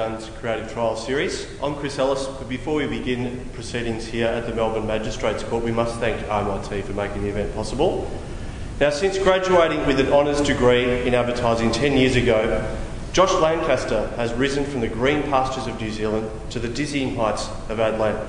Guns Creative Trial Series. I'm Chris Ellis, but before we begin proceedings here at the Melbourne Magistrates Court, we must thank RMIT for making the event possible. Now, since graduating with an honours degree in advertising 10 years ago, Josh Lancaster has risen from the green pastures of New Zealand to the dizzying heights of Adelaide.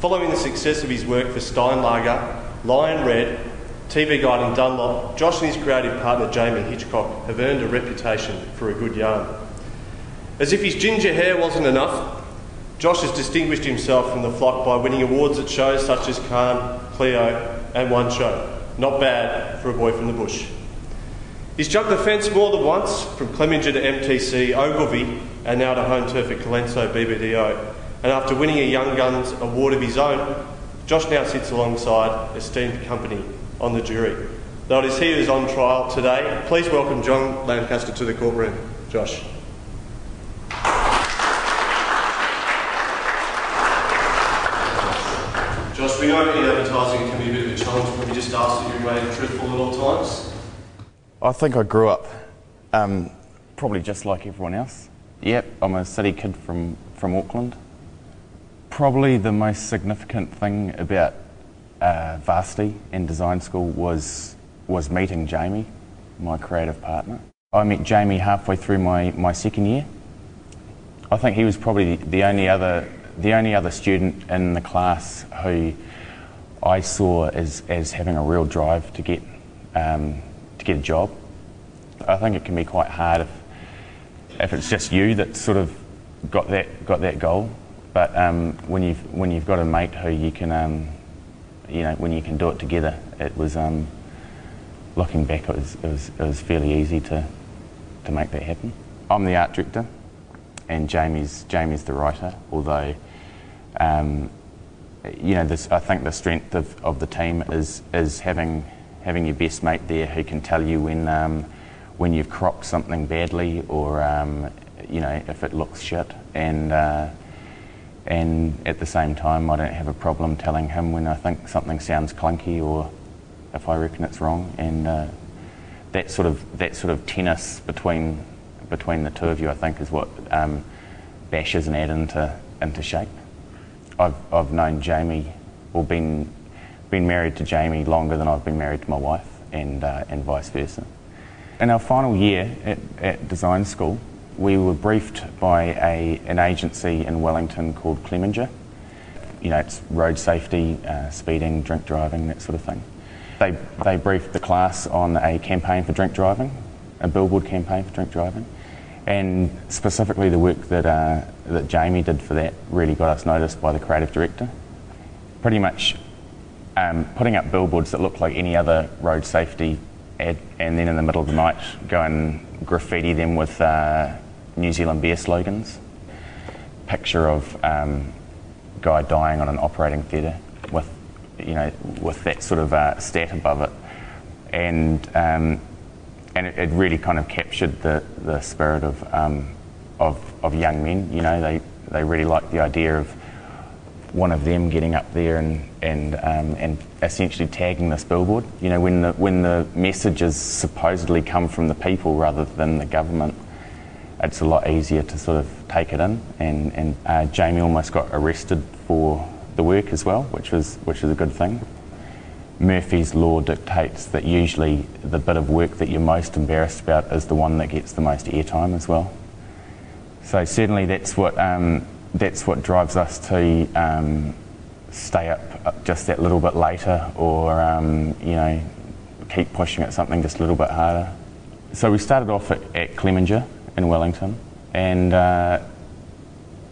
Following the success of his work for Steinlager, Lion Red, TV Guide and Dunlop, Josh and his creative partner Jamie Hitchcock have earned a reputation for a good yarn. As if his ginger hair wasn't enough, Josh has distinguished himself from the flock by winning awards at shows such as Cannes, Clio and One Show. Not bad for a boy from the bush. He's jumped the fence more than once, from Clemenger to MTC, Ogilvy, and now to home turf at Colenso BBDO. And after winning a Young Guns award of his own, Josh now sits alongside esteemed company on the jury. Though it is he who is on trial today, please welcome John Lancaster to the courtroom. Josh. Josh, know in advertising can be a bit of a challenge, but we just ask that you remain truthful at all times. I think I grew up um, probably just like everyone else. Yep, I'm a city kid from, from Auckland. Probably the most significant thing about uh, Varsity and design school was, was meeting Jamie, my creative partner. I met Jamie halfway through my, my second year. I think he was probably the only other the only other student in the class who I saw as, as having a real drive to get um, to get a job. I think it can be quite hard if if it's just you that sort of got that got that goal. But um, when you've when you've got a mate who you can um, you know when you can do it together, it was um, looking back it was, it was it was fairly easy to to make that happen. I'm the art director and Jamie's Jamie's the writer. Although, um, you know, I think the strength of, of the team is is having having your best mate there who can tell you when um, when you've cropped something badly or um, you know if it looks shit and. Uh, and at the same time, I don't have a problem telling him when I think something sounds clunky or if I reckon it's wrong. And uh, that sort of that sort of tennis between between the two of you, I think, is what um, bashes and add into, into shape. I've, I've known Jamie, or been, been married to Jamie longer than I've been married to my wife, and, uh, and vice versa. In our final year at, at design school, we were briefed by a, an agency in Wellington called Clemenger. You know, it's road safety, uh, speeding, drink driving, that sort of thing. They, they briefed the class on a campaign for drink driving, a billboard campaign for drink driving. And specifically, the work that, uh, that Jamie did for that really got us noticed by the creative director. Pretty much um, putting up billboards that look like any other road safety ad, and then in the middle of the night go and graffiti them with uh, New Zealand beer slogans. Picture of um, guy dying on an operating theatre with, you know, with that sort of uh, stat above it, and um, and it, it, really kind of captured the, the spirit of, um, of, of young men. You know, they, they really liked the idea of one of them getting up there and, and, um, and essentially tagging this billboard. You know, when the, when the messages supposedly come from the people rather than the government, it's a lot easier to sort of take it in. And, and uh, Jamie almost got arrested for the work as well, which was, which was a good thing. Murphy's Law dictates that usually the bit of work that you're most embarrassed about is the one that gets the most airtime as well. So certainly that's what um, that's what drives us to um, stay up just that little bit later, or um, you know, keep pushing at something just a little bit harder. So we started off at, at Clemenger in Wellington, and uh,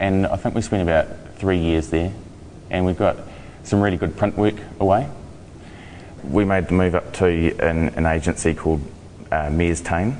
and I think we spent about three years there, and we've got some really good print work away we made the move up to an, an agency called uh, Mears Tame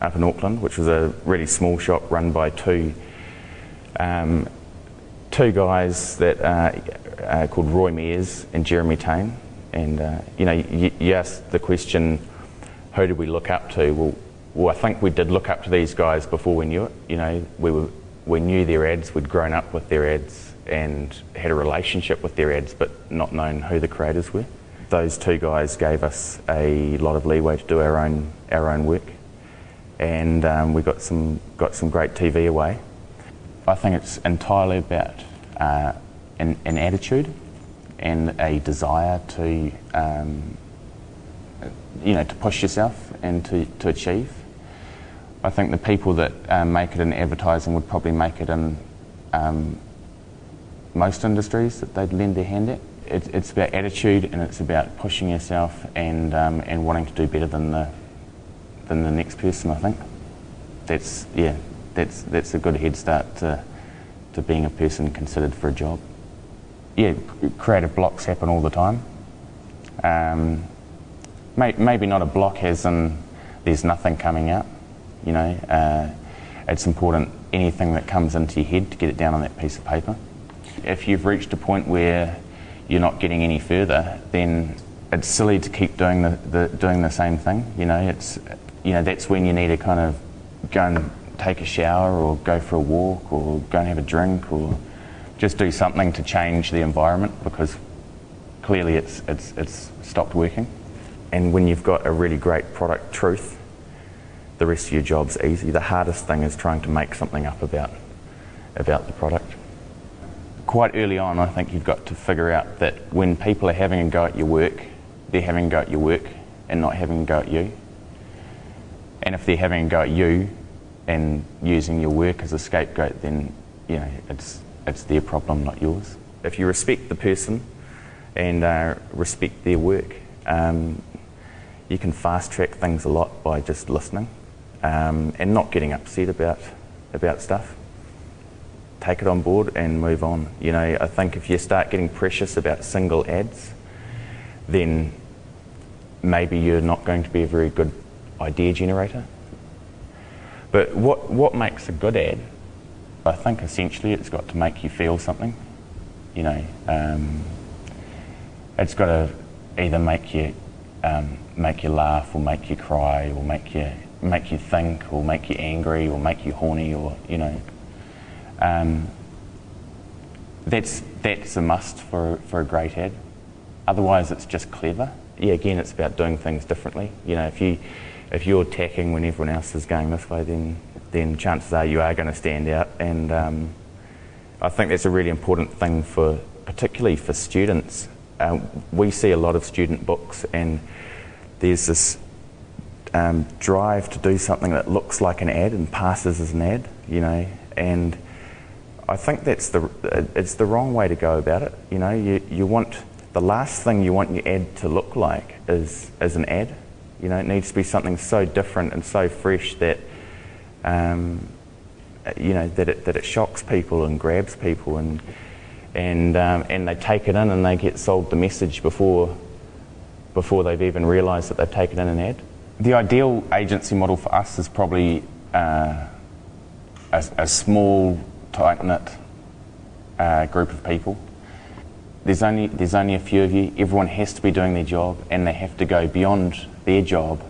up in Auckland, which was a really small shop run by two um, two guys that uh, uh, called Roy Mears and Jeremy Tame. And uh, you know, you, you asked the question, who did we look up to? Well, well, I think we did look up to these guys before we knew it. You know, we were we knew their ads, we'd grown up with their ads, and had a relationship with their ads, but not known who the creators were those two guys gave us a lot of leeway to do our own our own work, and um, we got some got some great TV away. I think it's entirely about uh, an, an, attitude and a desire to, um, you know, to push yourself and to, to achieve. I think the people that um, make it in advertising would probably make it in um, most industries that they'd lend their hand at. It, it's about attitude and it's about pushing yourself and, um, and wanting to do better than the, than the next person, I think. That's, yeah, that's, that's a good head start to, to being a person considered for a job. Yeah, creative blocks happen all the time. Um, may, maybe not a block as in there's nothing coming out, you know. Uh, it's important anything that comes into your head to get it down on that piece of paper. If you've reached a point where you're not getting any further, then it's silly to keep doing the, the doing the same thing. You know, it's you know that's when you need to kind of go and take a shower or go for a walk or go and have a drink or just do something to change the environment because clearly it's it's it's stopped working. And when you've got a really great product truth, the rest of your job's easy. The hardest thing is trying to make something up about about the product. Quite early on, I think you've got to figure out that when people are having a go at your work, they're having a go at your work and not having a go at you. And if they're having a go at you and using your work as a scapegoat, then you know it's it's their problem, not yours. If you respect the person and uh, respect their work, um, you can fast track things a lot by just listening um, and not getting upset about about stuff. Take it on board and move on. You know, I think if you start getting precious about single ads, then maybe you're not going to be a very good idea generator. But what what makes a good ad? I think essentially it's got to make you feel something. You know, um, it's got to either make you um, make you laugh or make you cry or make you make you think or make you angry or make you horny or you know um, that's that's a must for for a great ad otherwise it's just clever. Yeah again it's about doing things differently. You know if you if you're attacking when everyone else is going this way then then chances are you are going to stand out. And um, I think that's a really important thing for particularly for students. Um, we see a lot of student books and there's this um, drive to do something that looks like an ad and passes as an ad, you know, and I think that's the it's the wrong way to go about it. You know, you, you want the last thing you want your ad to look like is is an ad. You know, it needs to be something so different and so fresh that um, you know that it that it shocks people and grabs people and and um, and they take it in and they get sold the message before before they've even realised that they've taken in an ad the ideal agency model for us is probably uh, a, a, small, tight knit uh, group of people. There's only, there's only a few of you. Everyone has to be doing their job and they have to go beyond their job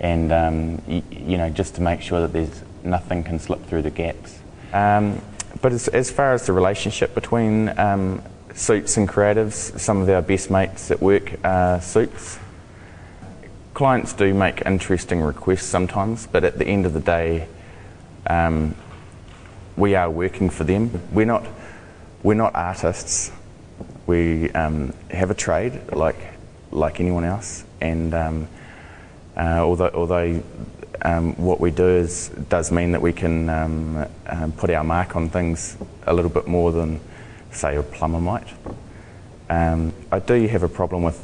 and, um, you know, just to make sure that there's nothing can slip through the gaps. Um, but as, as, far as the relationship between um, suits and creatives, some of our best mates at work are suits clients do make interesting requests sometimes, but at the end of the day, um, we are working for them. We're not, we're not artists. We um, have a trade like, like anyone else, and um, uh, although, although um, what we do is, does mean that we can um, um, put our mark on things a little bit more than, say, a plumber might. I do have a problem with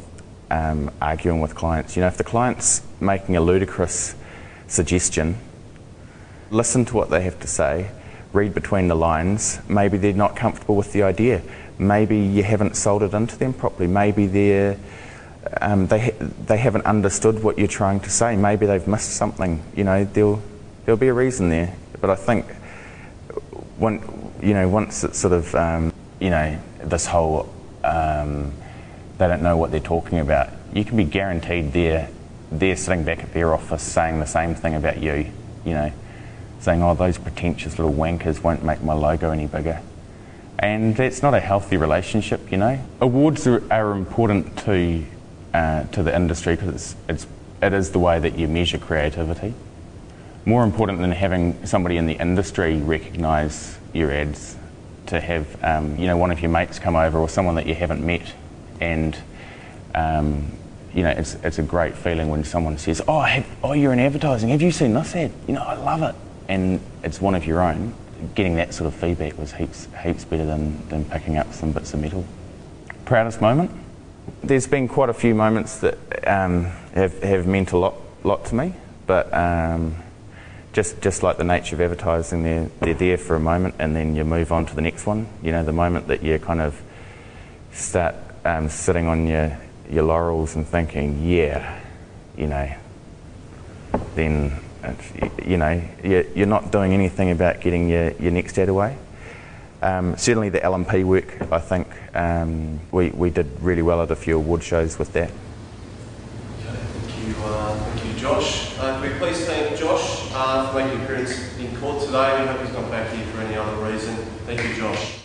um, arguing with clients. You know, if the client's making a ludicrous suggestion, listen to what they have to say, read between the lines. Maybe they're not comfortable with the idea. Maybe you haven't sold it into them properly. Maybe they're, um, they, ha- they haven't understood what you're trying to say. Maybe they've missed something. You know, there'll, there'll be a reason there. But I think, when, you know, once it's sort of, um, you know, this whole um, they don't know what they're talking about. You can be guaranteed they're, they're sitting back at their office saying the same thing about you, you know, saying, oh, those pretentious little wankers won't make my logo any bigger. And that's not a healthy relationship, you know. Awards are, are important to, uh, to the industry because it's, it's, it is the way that you measure creativity. more important than having somebody in the industry recognise your ads to have um, you know one of your mates come over or someone that you haven't met and um, you know it's, it's a great feeling when someone says oh have, oh you're in advertising have you seen this ad you know I love it and it's one of your own. Getting that sort of feedback was heaps heaps better than, than picking up some bits of metal. Proudest moment? There's been quite a few moments that um, have, have meant a lot lot to me but um, just just like the nature of advertising, they're they're there for a moment and then you move on to the next one. You know, the moment that you kind of start um, sitting on your your laurels and thinking, yeah, you know, then you know you're not doing anything about getting your, your next ad away. Um, certainly the LMP work, I think um, we, we did really well at a few award shows with that. Okay, thank you, uh, thank you, Josh. Uh, can we please thank Josh uh, for making an appearance in court today. We hope he's not back here for any other reason. Thank you, Josh.